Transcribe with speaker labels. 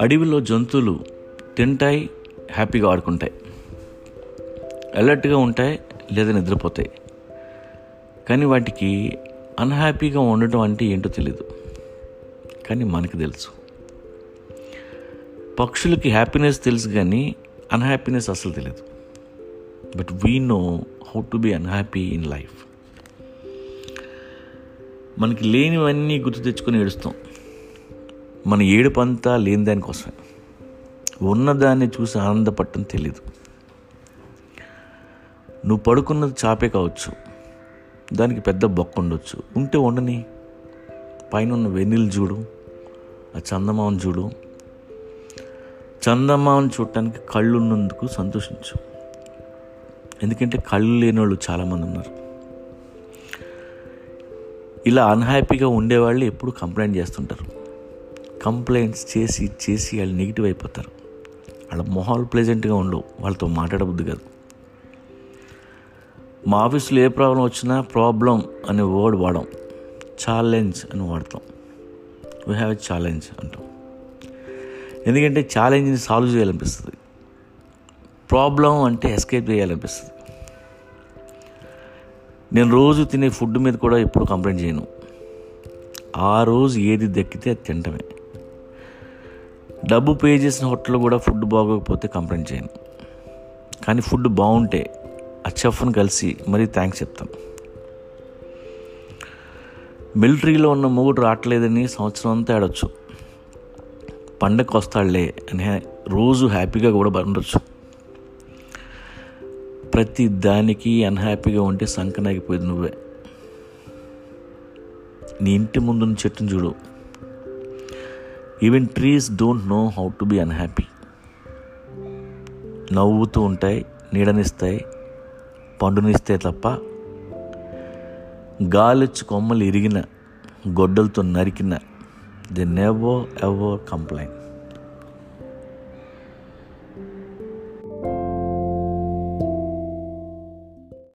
Speaker 1: అడవిలో జంతువులు తింటాయి హ్యాపీగా ఆడుకుంటాయి. అలర్ట్గా ఉంటాయి లేదా నిద్రపోతాయి. కానీ వాటికి అన్హ్యాపీగా ఉండటం అంటే ఏంటో తెలీదు. కానీ మనకు తెలుసు. పక్షులకి హ్యాపీనెస్ తెలుసు కానీ అన్హ్యాపీనెస్ అసలు తెలియదు but we know how to be unhappy in life మనకి లేనివన్నీ గుర్తు తెచ్చుకొని ఏడుస్తాం. మన ఏడుపంతా లేని దానికోసమే ఉన్నదాన్ని చూసి ఆనందపడటం తెలీదు. నువ్వు పడుకున్నది చాపే కావచ్చు. దానికి పెద్ద బొక్క ఉండొచ్చు. ఉంటే ఉండని పైన ఉన్న వెన్నెలు చూడు. ఆ చందమామను చూడు. చందమామను చూడటానికి కళ్ళు ఉన్నందుకు సంతోషించు. ఎందుకంటే కళ్ళు లేని వాళ్ళు చాలామంది ఉన్నారు. ఇలా అన్హ్యాపీగా ఉండేవాళ్ళు ఎప్పుడు కంప్లైంట్ చేస్తుంటారు. కంప్లైంట్స్ చేసి చేసి వాళ్ళు నెగిటివ్ అయిపోతారు. వాళ్ళ మొహాలు ప్లెజెంట్గా ఉండవు. వాళ్ళతో మాట్లాడబుద్ది కాదు. మా ఆఫీస్లో ఏ ప్రాబ్లం వచ్చినా ప్రాబ్లం అనే వర్డ్ వాడం. ఛాలెంజ్ అని వాడతాం. వీ హ్యావ్ ఎ ఛాలెంజ్ అంటాం. ఎందుకంటే ఛాలెంజ్ని సాల్వ్ చేయాలనిపిస్తుంది. ప్రాబ్లం అంటే ఎస్కేప్ చేయాలనిపిస్తుంది. నేను రోజు తినే ఫుడ్ మీద కూడా ఎప్పుడు కంప్లైంట్ చేయను. ఆ రోజు ఏది దక్కితే అది తింటమే. డబ్బు పే చేసిన హోటల్లో కూడా ఫుడ్ బాగోకపోతే కంప్లైంట్ చేయను. కానీ ఫుడ్ బాగుంటే ఆ చెఫ్ని కలిసి మరీ థ్యాంక్స్ చెప్తాను. మిలిటరీలో ఉన్న మొగుడు రావట్లేదని సంవత్సరం అంతా ఆడొచ్చు పండగకు వస్తాడులే అని రోజు హ్యాపీగా కూడా ఉండొచ్చు. ప్రతి దానికి అన్హ్యాపీగా ఉంటే సంకనాగిపోయేది నువ్వే. నీ ఇంటి ముందున్న చెట్టును చూడు. Even trees don't know how to be unhappy నవ్వుతూ ఉంటాయి నీడనిస్తాయి పండునిస్తే తప్ప గాలిచ్చి కొమ్మలు ఇరిగిన గొడ్డలతో నరికిన ది నెవో ఎవో కంప్లైంట్